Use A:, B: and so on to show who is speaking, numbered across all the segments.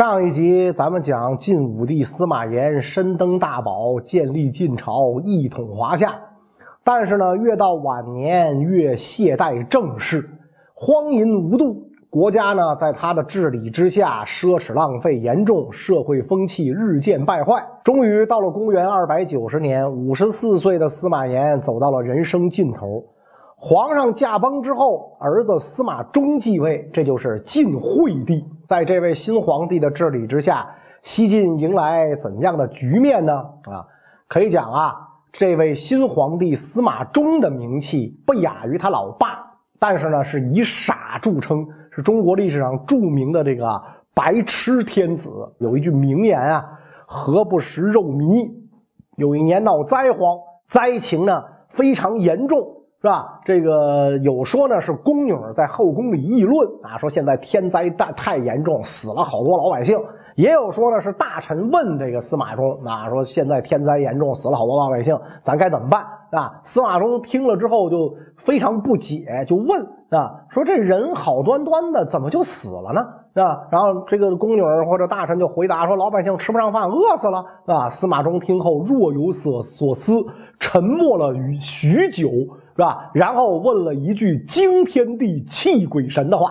A: 上一集咱们讲晋武帝司马炎身登大宝，建立晋朝，一统华夏。但是呢，越到晚年越懈怠政事，荒淫无度。国家呢，在他的治理之下，奢侈浪费严重，社会风气日渐败坏。终于到了公元二百九十年，五十四岁的司马炎走到了人生尽头。皇上驾崩之后，儿子司马衷继位，这就是晋惠帝。在这位新皇帝的治理之下，西晋迎来怎样的局面呢？啊，可以讲啊，这位新皇帝司马衷的名气不亚于他老爸，但是呢，是以傻著称，是中国历史上著名的这个白痴天子。有一句名言啊：“何不食肉糜？”有一年闹灾荒，灾情呢非常严重。是吧？这个有说呢，是宫女在后宫里议论啊，说现在天灾太太严重，死了好多老百姓。也有说呢，是大臣问这个司马衷啊，说现在天灾严重，死了好多老百姓，咱该怎么办啊？司马衷听了之后就非常不解，就问啊，说这人好端端的，怎么就死了呢？啊？然后这个宫女或者大臣就回答说，老百姓吃不上饭，饿死了。啊，司马衷听后若有所所思，沉默了许久。是吧？然后问了一句惊天地泣鬼神的话，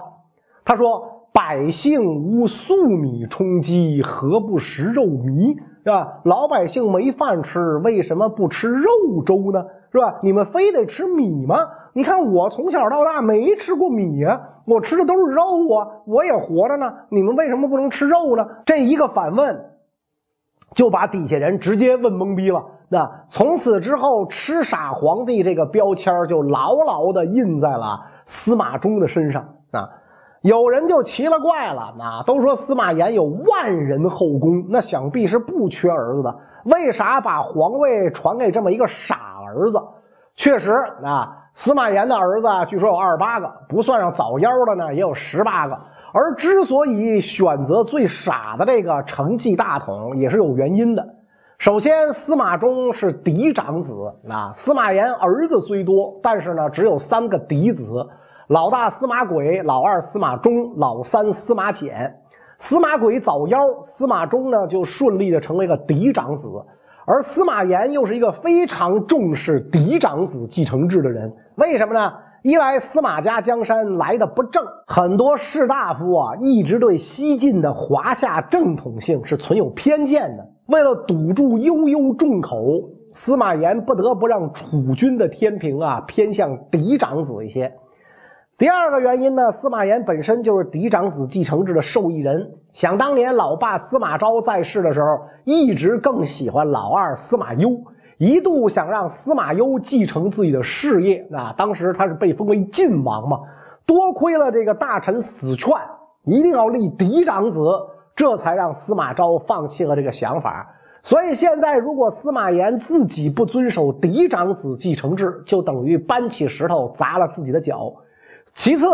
A: 他说：“百姓无粟米充饥，何不食肉糜？是吧？老百姓没饭吃，为什么不吃肉粥呢？是吧？你们非得吃米吗？你看我从小到大没吃过米呀，我吃的都是肉啊，我也活着呢。你们为什么不能吃肉呢？”这一个反问，就把底下人直接问懵逼了。那从此之后，痴傻皇帝这个标签就牢牢的印在了司马衷的身上啊！有人就奇了怪了，啊，都说司马炎有万人后宫，那想必是不缺儿子的，为啥把皇位传给这么一个傻儿子？确实啊，司马炎的儿子据说有二十八个，不算上早夭的呢，也有十八个。而之所以选择最傻的这个承继大统，也是有原因的。首先，司马衷是嫡长子啊。司马炎儿子虽多，但是呢，只有三个嫡子：老大司马轨，老二司马衷，老三司马简。司马轨早夭，司马衷呢就顺利的成为了嫡长子。而司马炎又是一个非常重视嫡长子继承制的人。为什么呢？一来司马家江山来的不正，很多士大夫啊一直对西晋的华夏正统性是存有偏见的。为了堵住悠悠众口，司马炎不得不让楚军的天平啊偏向嫡长子一些。第二个原因呢，司马炎本身就是嫡长子继承制的受益人。想当年老爸司马昭在世的时候，一直更喜欢老二司马攸，一度想让司马攸继承自己的事业。啊，当时他是被封为晋王嘛，多亏了这个大臣死劝，一定要立嫡长子。这才让司马昭放弃了这个想法。所以现在，如果司马炎自己不遵守嫡长子继承制，就等于搬起石头砸了自己的脚。其次，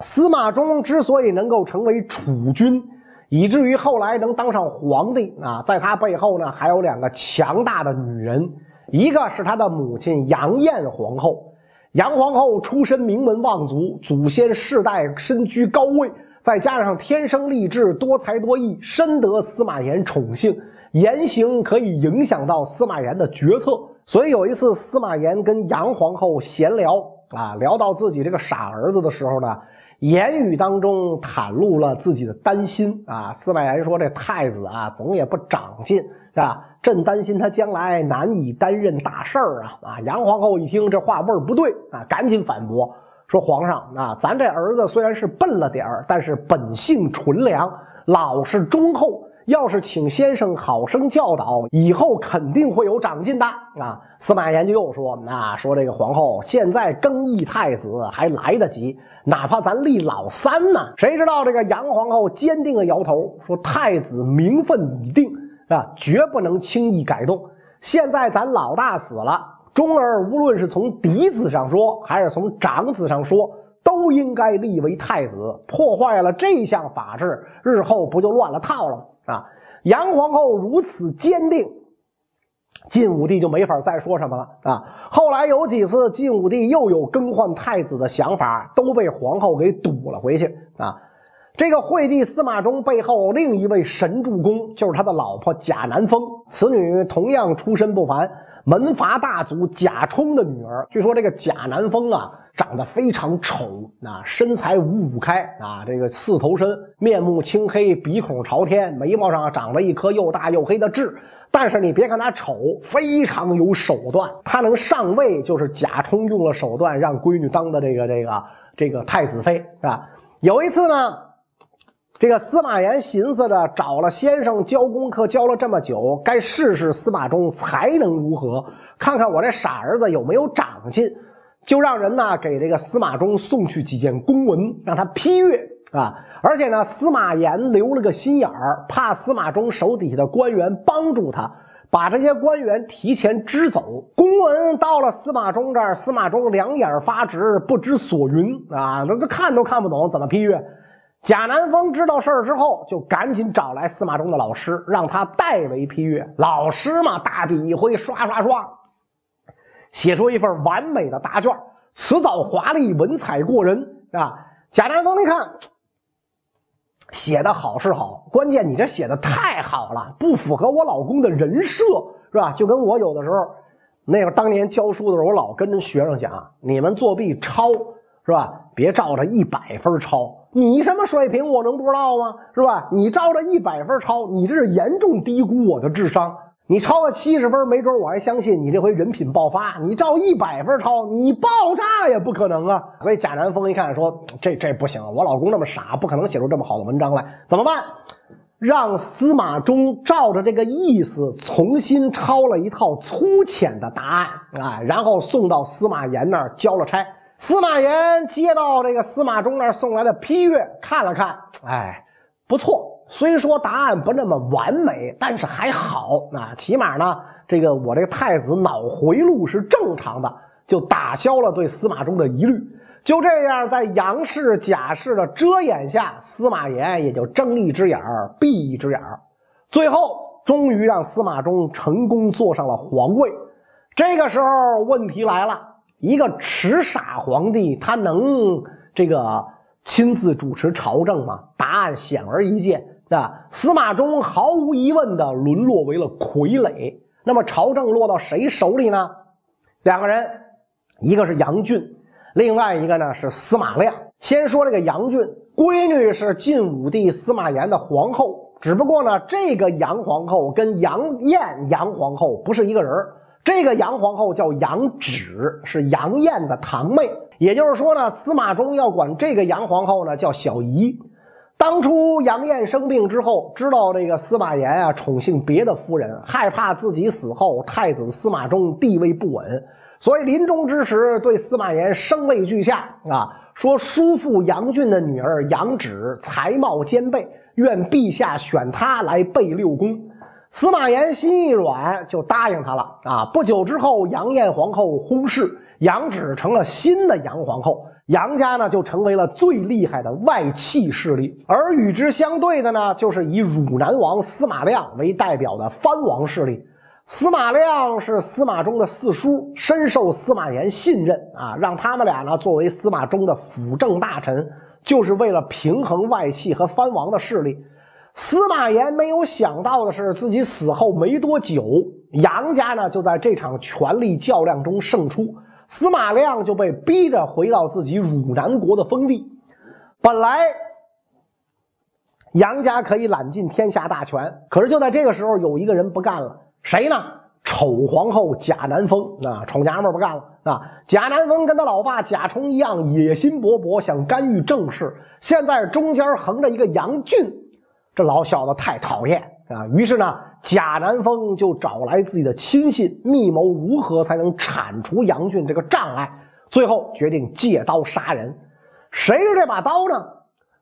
A: 司马衷之所以能够成为储君，以至于后来能当上皇帝啊，在他背后呢，还有两个强大的女人，一个是他的母亲杨艳皇后。杨皇后出身名门望族，祖先世代身居高位。再加上天生丽质、多才多艺，深得司马炎宠幸，言行可以影响到司马炎的决策。所以有一次，司马炎跟杨皇后闲聊啊，聊到自己这个傻儿子的时候呢，言语当中袒露了自己的担心啊。司马炎说：“这太子啊，总也不长进，是吧？朕担心他将来难以担任大事儿啊。”啊，杨皇后一听这话味儿不对啊，赶紧反驳。说皇上啊，咱这儿子虽然是笨了点儿，但是本性纯良，老实忠厚。要是请先生好生教导，以后肯定会有长进的啊。司马炎就又说：“啊，说这个皇后现在更易太子还来得及，哪怕咱立老三呢？”谁知道这个杨皇后坚定的摇头说：“太子名分已定啊，绝不能轻易改动。现在咱老大死了。”中儿无论是从嫡子上说，还是从长子上说，都应该立为太子。破坏了这项法制，日后不就乱了套了吗？啊！杨皇后如此坚定，晋武帝就没法再说什么了啊！后来有几次，晋武帝又有更换太子的想法，都被皇后给堵了回去啊！这个惠帝司马衷背后另一位神助攻，就是他的老婆贾南风。此女同样出身不凡，门阀大族贾充的女儿。据说这个贾南风啊，长得非常丑，啊，身材五五开啊，这个四头身，面目青黑，鼻孔朝天，眉毛上长了一颗又大又黑的痣。但是你别看他丑，非常有手段。他能上位，就是贾充用了手段让闺女当的这个这个这个太子妃，是吧？有一次呢，这个司马炎寻思着找了先生教功课教了这么久，该试试司马衷才能如何，看看我这傻儿子有没有长进，就让人呢给这个司马衷送去几件公文，让他批阅。啊，而且呢，司马炎留了个心眼儿，怕司马衷手底下的官员帮助他，把这些官员提前支走。公文到了司马衷这儿，司马衷两眼发直，不知所云啊，这这看都看不懂，怎么批阅？贾南风知道事儿之后，就赶紧找来司马衷的老师，让他代为批阅。老师嘛，大笔一挥，刷刷刷，写出一份完美的答卷，辞藻华丽，文采过人啊。贾南风一看。写的好是好，关键你这写的太好了，不符合我老公的人设，是吧？就跟我有的时候，那个当年教书的时候，我老跟着学生讲，你们作弊抄，是吧？别照着一百分抄，你什么水平我能不知道吗？是吧？你照着一百分抄，你这是严重低估我的智商。你抄个七十分，没准我还相信你这回人品爆发。你照一百分抄，你爆炸也不可能啊！所以贾南风一看说：“这这不行，我老公那么傻，不可能写出这么好的文章来。怎么办？让司马衷照着这个意思重新抄了一套粗浅的答案啊，然后送到司马炎那儿交了差。司马炎接到这个司马衷那儿送来的批阅，看了看，哎，不错。”虽说答案不那么完美，但是还好啊，起码呢，这个我这个太子脑回路是正常的，就打消了对司马衷的疑虑。就这样，在杨氏、贾氏的遮掩下，司马炎也就睁一只眼儿闭一只眼儿，最后终于让司马衷成功坐上了皇位。这个时候，问题来了：一个痴傻皇帝，他能这个亲自主持朝政吗？答案显而易见。啊，司马衷毫无疑问的沦落为了傀儡。那么朝政落到谁手里呢？两个人，一个是杨俊，另外一个呢是司马亮。先说这个杨俊，闺女是晋武帝司马炎的皇后，只不过呢，这个杨皇后跟杨艳杨皇后不是一个人这个杨皇后叫杨芷，是杨艳的堂妹。也就是说呢，司马衷要管这个杨皇后呢叫小姨。当初杨艳生病之后，知道这个司马炎啊宠幸别的夫人，害怕自己死后太子司马衷地位不稳，所以临终之时对司马炎声泪俱下啊，说叔父杨俊的女儿杨芷才貌兼备，愿陛下选她来备六宫。司马炎心一软，就答应他了啊。不久之后，杨艳皇后薨逝，杨芷成了新的杨皇后。杨家呢，就成为了最厉害的外戚势力，而与之相对的呢，就是以汝南王司马亮为代表的藩王势力。司马亮是司马衷的四叔，深受司马炎信任啊，让他们俩呢作为司马衷的辅政大臣，就是为了平衡外戚和藩王的势力。司马炎没有想到的是，自己死后没多久，杨家呢就在这场权力较量中胜出。司马亮就被逼着回到自己汝南国的封地。本来杨家可以揽尽天下大权，可是就在这个时候，有一个人不干了。谁呢？丑皇后贾南风啊，丑娘们不干了啊！贾南风跟他老爸贾充一样，野心勃勃，想干预政事。现在中间横着一个杨俊，这老小子太讨厌啊！于是呢。贾南风就找来自己的亲信，密谋如何才能铲除杨俊这个障碍。最后决定借刀杀人。谁是这把刀呢？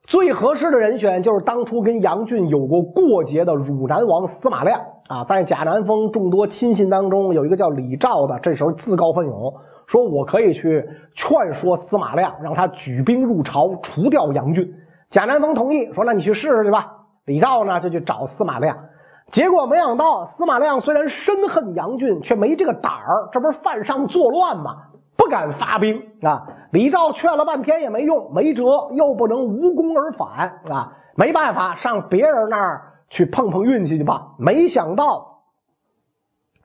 A: 最合适的人选就是当初跟杨俊有过过节的汝南王司马亮啊。在贾南风众多亲信当中，有一个叫李兆的，这时候自告奋勇说：“我可以去劝说司马亮，让他举兵入朝，除掉杨俊。”贾南风同意说：“那你去试试去吧。”李兆呢就去找司马亮。结果没想到，司马亮虽然深恨杨俊，却没这个胆儿，这不是犯上作乱吗？不敢发兵啊。李昭劝了半天也没用，没辙，又不能无功而返啊，没办法，上别人那儿去碰碰运气去吧。没想到，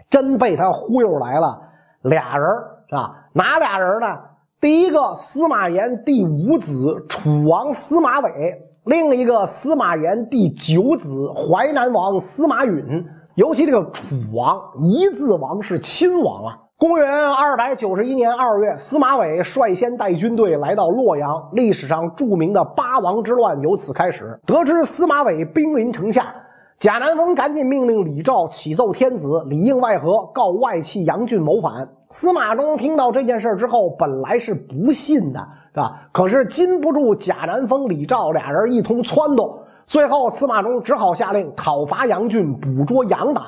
A: 真被他忽悠来了俩人啊，哪俩人呢？第一个司马炎第五子楚王司马伟，另一个司马炎第九子淮南王司马允。尤其这个楚王一字王是亲王啊。公元二百九十一年二月，司马伟率先带军队来到洛阳，历史上著名的八王之乱由此开始。得知司马伟兵临城下。贾南风赶紧命令李昭启奏天子，里应外合，告外戚杨俊谋反。司马衷听到这件事之后，本来是不信的，啊？可是禁不住贾南风、李昭俩人一通撺掇，最后司马衷只好下令讨伐杨俊，捕捉杨党。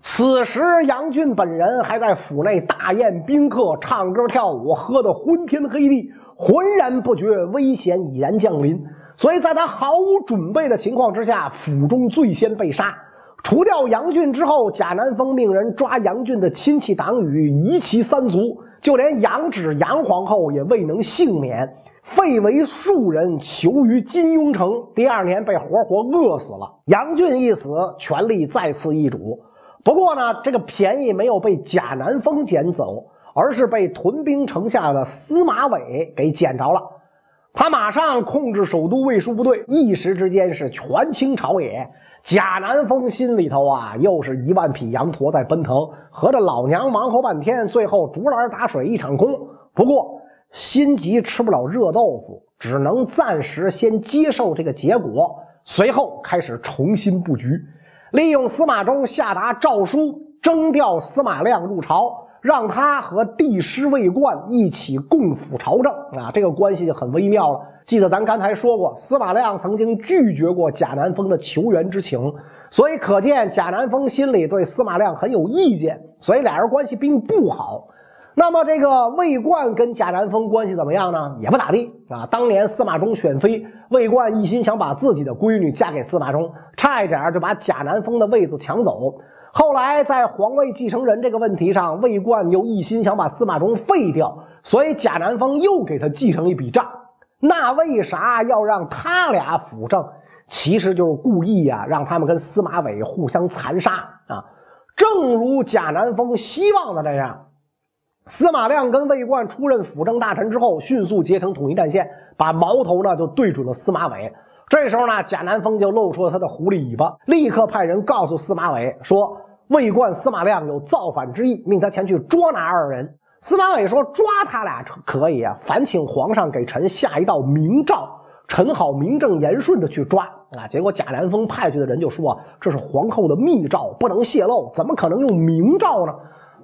A: 此时杨俊本人还在府内大宴宾客，唱歌跳舞，喝得昏天黑地，浑然不觉危险已然降临。所以在他毫无准备的情况之下，府中最先被杀。除掉杨俊之后，贾南风命人抓杨俊的亲戚党羽，夷其三族，就连杨芷、杨皇后也未能幸免，废为庶人，囚于金庸城。第二年被活活饿死了。杨俊一死，权力再次易主。不过呢，这个便宜没有被贾南风捡走，而是被屯兵城下的司马伟给捡着了。他马上控制首都卫戍部队，一时之间是权倾朝野。贾南风心里头啊，又是一万匹羊驼在奔腾，和着老娘忙活半天，最后竹篮打水一场空。不过心急吃不了热豆腐，只能暂时先接受这个结果，随后开始重新布局，利用司马衷下达诏书征调司马亮入朝。让他和帝师魏冠一起共辅朝政啊，这个关系就很微妙了。记得咱刚才说过，司马亮曾经拒绝过贾南风的求援之情，所以可见贾南风心里对司马亮很有意见，所以俩人关系并不好。那么这个魏冠跟贾南风关系怎么样呢？也不咋地啊。当年司马衷选妃，魏冠一心想把自己的闺女嫁给司马衷，差一点就把贾南风的位子抢走。后来在皇位继承人这个问题上，魏冠又一心想把司马衷废掉，所以贾南风又给他继承一笔账。那为啥要让他俩辅政？其实就是故意呀，让他们跟司马伟互相残杀啊。正如贾南风希望的那样，司马亮跟魏冠出任辅政大臣之后，迅速结成统一战线，把矛头呢就对准了司马伟。这时候呢，贾南风就露出了他的狐狸尾巴，立刻派人告诉司马伟说：“魏冠、司马亮有造反之意，命他前去捉拿二人。”司马伟说：“抓他俩可以啊，烦请皇上给臣下一道明诏，臣好名正言顺的去抓啊。”结果贾南风派去的人就说：“这是皇后的密诏，不能泄露，怎么可能用明诏呢？”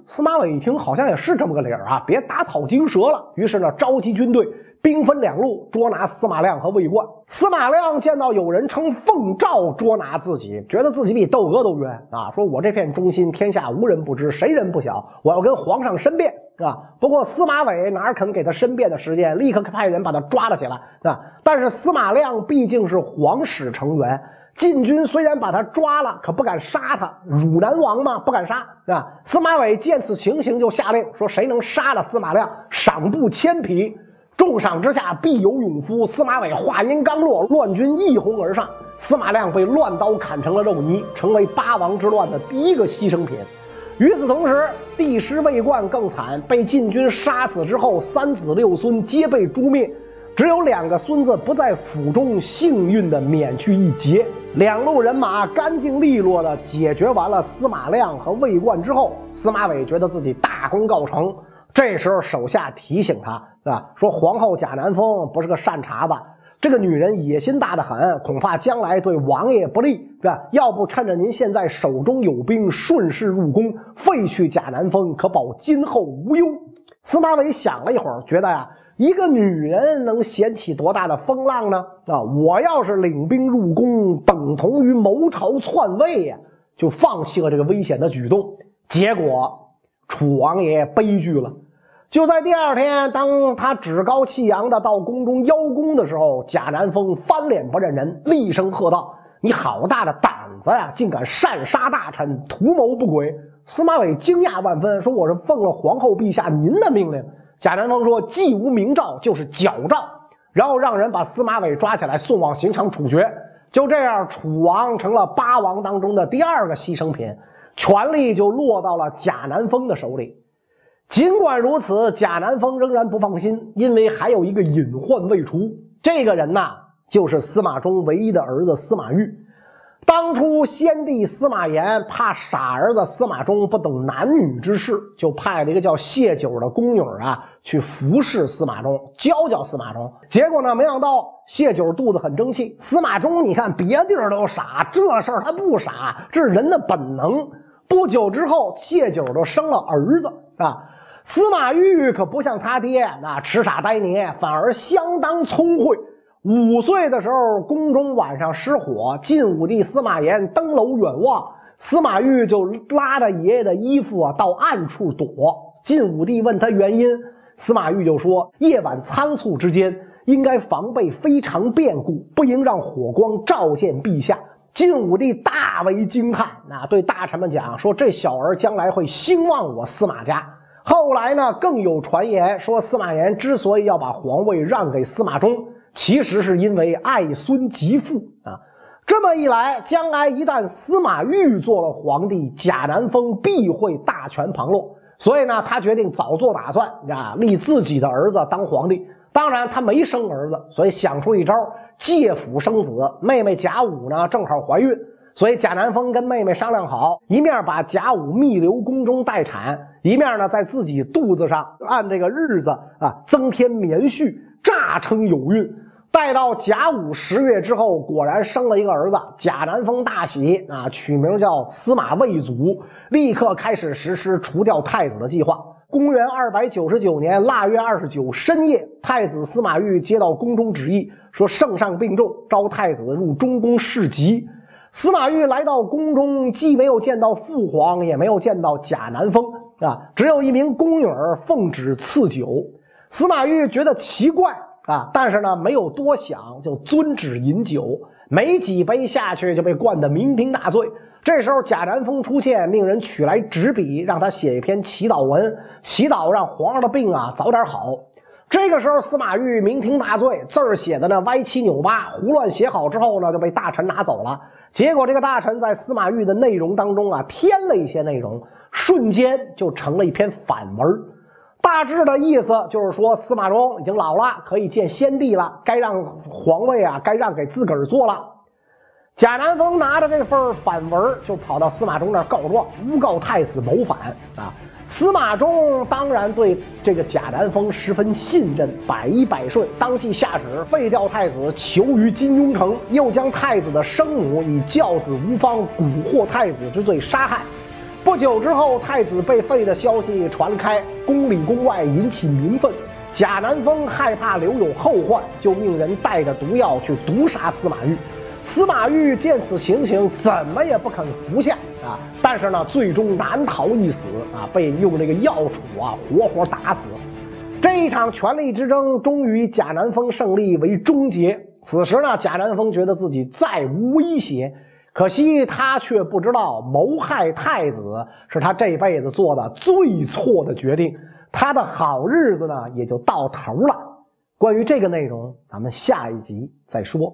A: 司马伟一听，好像也是这么个理儿啊，别打草惊蛇了。于是呢，召集军队。兵分两路捉拿司马亮和魏冠。司马亮见到有人称奉诏捉拿自己，觉得自己比窦娥都冤啊！说我这片忠心，天下无人不知，谁人不晓？我要跟皇上申辩，是吧？不过司马伟哪肯给他申辩的时间，立刻派人把他抓了起来，是吧？但是司马亮毕竟是皇室成员，禁军虽然把他抓了，可不敢杀他，汝南王嘛，不敢杀，是吧？司马伟见此情形，就下令说：谁能杀了司马亮，赏布千匹。重赏之下必有勇夫。司马伟话音刚落，乱军一哄而上，司马亮被乱刀砍成了肉泥，成为八王之乱的第一个牺牲品。与此同时，帝师魏冠更惨，被禁军杀死之后，三子六孙皆被诛灭，只有两个孙子不在府中，幸运的免去一劫。两路人马干净利落的解决完了司马亮和魏冠之后，司马伟觉得自己大功告成。这时候，手下提醒他，是吧？说皇后贾南风不是个善茬子，这个女人野心大得很，恐怕将来对王爷不利，是吧？要不趁着您现在手中有兵，顺势入宫，废去贾南风，可保今后无忧。司马伟想了一会儿，觉得呀，一个女人能掀起多大的风浪呢？啊，我要是领兵入宫，等同于谋朝篡位呀，就放弃了这个危险的举动。结果，楚王爷悲剧了。就在第二天，当他趾高气扬的到宫中邀功的时候，贾南风翻脸不认人，厉声喝道：“你好大的胆子呀！竟敢擅杀大臣，图谋不轨！”司马伟惊讶万分，说：“我是奉了皇后陛下您的命令，贾南风说：“既无明诏，就是矫诏。”然后让人把司马伟抓起来，送往刑场处决。就这样，楚王成了八王当中的第二个牺牲品，权力就落到了贾南风的手里。尽管如此，贾南风仍然不放心，因为还有一个隐患未除。这个人呐，就是司马衷唯一的儿子司马昱。当初先帝司马炎怕傻儿子司马衷不懂男女之事，就派了一个叫谢九的宫女啊去服侍司马衷，教教司马衷。结果呢，没想到谢九肚子很争气，司马衷你看别地儿都傻，这事儿他不傻，这是人的本能。不久之后，谢九就生了儿子啊。司马懿可不像他爹那痴傻呆捏，反而相当聪慧。五岁的时候，宫中晚上失火，晋武帝司马炎登楼远望，司马懿就拉着爷爷的衣服啊到暗处躲。晋武帝问他原因，司马懿就说：夜晚仓促之间，应该防备非常变故，不应让火光照见陛下。晋武帝大为惊叹，啊，对大臣们讲说：这小儿将来会兴旺我司马家。后来呢，更有传言说，司马炎之所以要把皇位让给司马衷。其实是因为爱孙及父啊，这么一来，将来一旦司马懿做了皇帝，贾南风必会大权旁落。所以呢，他决定早做打算啊，立自己的儿子当皇帝。当然，他没生儿子，所以想出一招借腹生子。妹妹贾武呢，正好怀孕，所以贾南风跟妹妹商量好，一面把贾武密留宫中待产，一面呢在自己肚子上按这个日子啊增添棉絮，诈称有孕。待到甲午十月之后，果然生了一个儿子，贾南风大喜啊，取名叫司马魏祖，立刻开始实施除掉太子的计划。公元二百九十九年腊月二十九深夜，太子司马昱接到宫中旨意，说圣上病重，召太子入中宫侍疾。司马昱来到宫中，既没有见到父皇，也没有见到贾南风啊，只有一名宫女奉旨赐酒。司马懿觉得奇怪。啊！但是呢，没有多想，就遵旨饮酒，没几杯下去就被灌得酩酊大醉。这时候贾南风出现，命人取来纸笔，让他写一篇祈祷文，祈祷让皇上的病啊早点好。这个时候司马懿酩酊大醉，字儿写的呢歪七扭八，胡乱写好之后呢就被大臣拿走了。结果这个大臣在司马懿的内容当中啊添了一些内容，瞬间就成了一篇反文。大致的意思就是说，司马衷已经老了，可以见先帝了，该让皇位啊，该让给自个儿做了。贾南风拿着这份反文，就跑到司马衷那儿告状，诬告太子谋反啊。司马衷当然对这个贾南风十分信任，百依百顺，当即下旨废掉太子，囚于金庸城，又将太子的生母以教子无方、蛊惑太子之罪杀害。不久之后，太子被废的消息传开，宫里宫外引起民愤。贾南风害怕留有后患，就命人带着毒药去毒杀司马懿。司马懿见此情形，怎么也不肯服下啊！但是呢，最终难逃一死啊，被用这个药杵啊活活打死。这一场权力之争终于以贾南风胜利为终结。此时呢，贾南风觉得自己再无威胁。可惜他却不知道，谋害太子是他这辈子做的最错的决定，他的好日子呢也就到头了。关于这个内容，咱们下一集再说。